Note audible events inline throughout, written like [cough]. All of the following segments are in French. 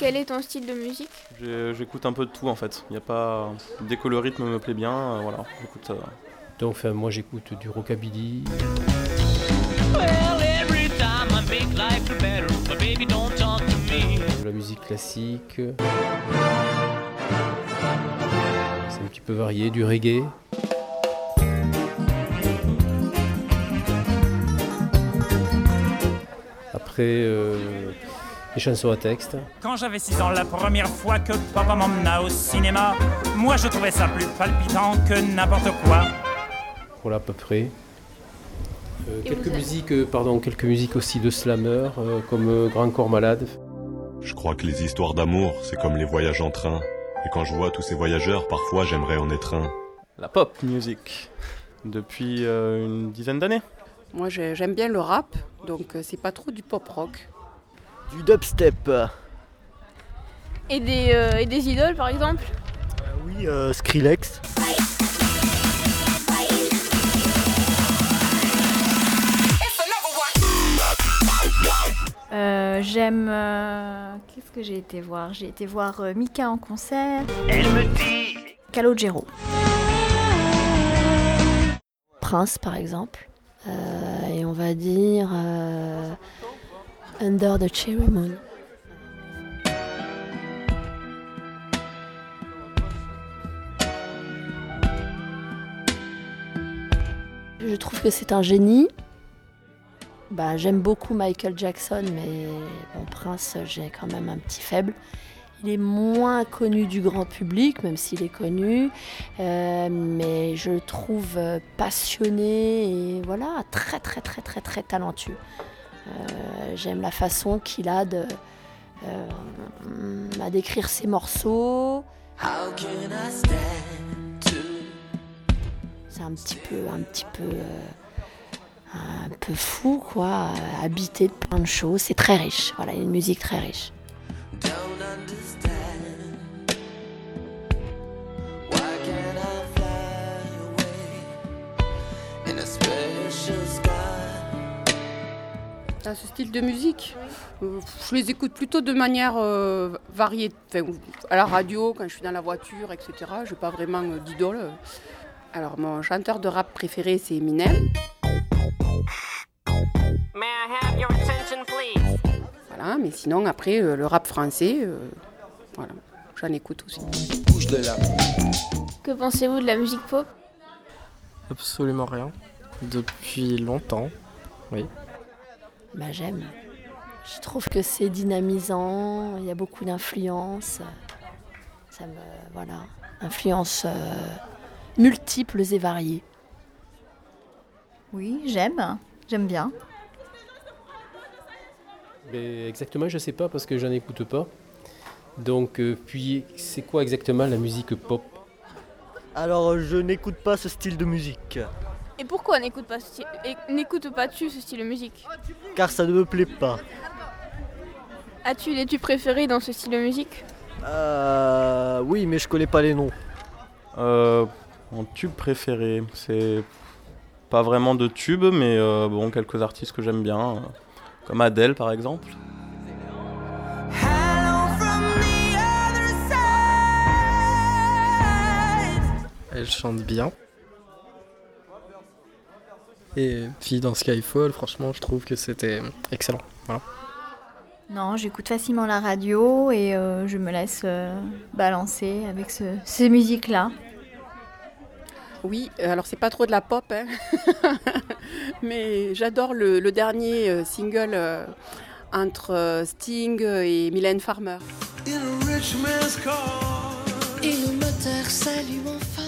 Quel est ton style de musique J'écoute un peu de tout en fait. Il y a pas dès que le rythme me plaît bien, euh, voilà, j'écoute. Donc enfin, moi j'écoute du rockabilly. De la musique classique. C'est un petit peu varié, du reggae. Après, euh, les chansons à texte. Quand j'avais 6 ans, la première fois que papa m'emmena au cinéma, moi je trouvais ça plus palpitant que n'importe quoi. Voilà à peu près. Euh, quelques musiques, euh, pardon, quelques musiques aussi de slammer, euh, comme euh, Grand Corps Malade. Je crois que les histoires d'amour, c'est comme les voyages en train. Et quand je vois tous ces voyageurs, parfois j'aimerais en être un. La pop music, depuis euh, une dizaine d'années. Moi j'ai- j'aime bien le rap, donc c'est pas trop du pop rock. Du dubstep. et des, euh, et des idoles par exemple Oui, euh, Skrillex. Euh, J'aime. euh, Qu'est-ce que j'ai été voir? J'ai été voir euh, Mika en concert. Elle me dit Calogero. Prince, par exemple. Euh, et on va dire. euh, Under the Cherry Moon. Je trouve que c'est un génie. Bah, J'aime beaucoup Michael Jackson, mais bon, Prince, j'ai quand même un petit faible. Il est moins connu du grand public, même s'il est connu, euh, mais je le trouve euh, passionné et voilà, très très très très très talentueux. Euh, J'aime la façon qu'il a de euh, décrire ses morceaux. C'est un petit peu, un petit peu, euh, un peu fou quoi, habité de plein de choses. C'est très riche. Voilà, une musique très riche. Ce style de musique, je les écoute plutôt de manière euh, variée. Enfin, à la radio, quand je suis dans la voiture, etc. Je n'ai pas vraiment euh, d'idole. Alors mon chanteur de rap préféré c'est Eminem. Voilà, mais sinon après euh, le rap français, euh, voilà, j'en écoute aussi. Que pensez-vous de la musique pop? Absolument rien. Depuis longtemps. Oui. Bah, j'aime. Je trouve que c'est dynamisant, il y a beaucoup d'influences. Ça me. Voilà. Influences euh, multiples et variées. Oui, j'aime. J'aime bien. Mais exactement, je sais pas parce que j'en écoute pas. Donc, euh, puis, c'est quoi exactement la musique pop? Alors, je n'écoute pas ce style de musique, Et pourquoi n'écoute pas ce style- et n'écoutes pas-tu ce style de musique car ça ne me plaît pas. As-tu des tubes préférés dans ce style de musique Euh, oui, mais je connais pas les noms. Euh, mon tube préféré, c'est pas vraiment de tube, mais euh, bon, quelques artistes que j'aime bien, euh, comme Adele par exemple. Elle chante bien. Et puis dans Skyfall, franchement, je trouve que c'était excellent. Voilà. Non, j'écoute facilement la radio et euh, je me laisse euh, balancer avec ce- ces musiques-là. Oui, euh, alors c'est pas trop de la pop, hein. [laughs] mais j'adore le, le dernier single euh, entre Sting et Mylène Farmer. Et le moteur s'allume enfin.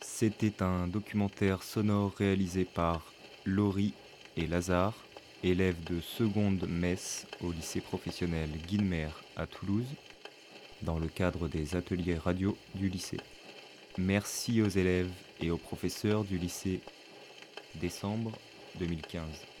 C'était un documentaire sonore réalisé par Laurie et Lazare, élèves de seconde messe au lycée professionnel Guilmer à Toulouse, dans le cadre des ateliers radio du lycée. Merci aux élèves et aux professeurs du lycée décembre 2015.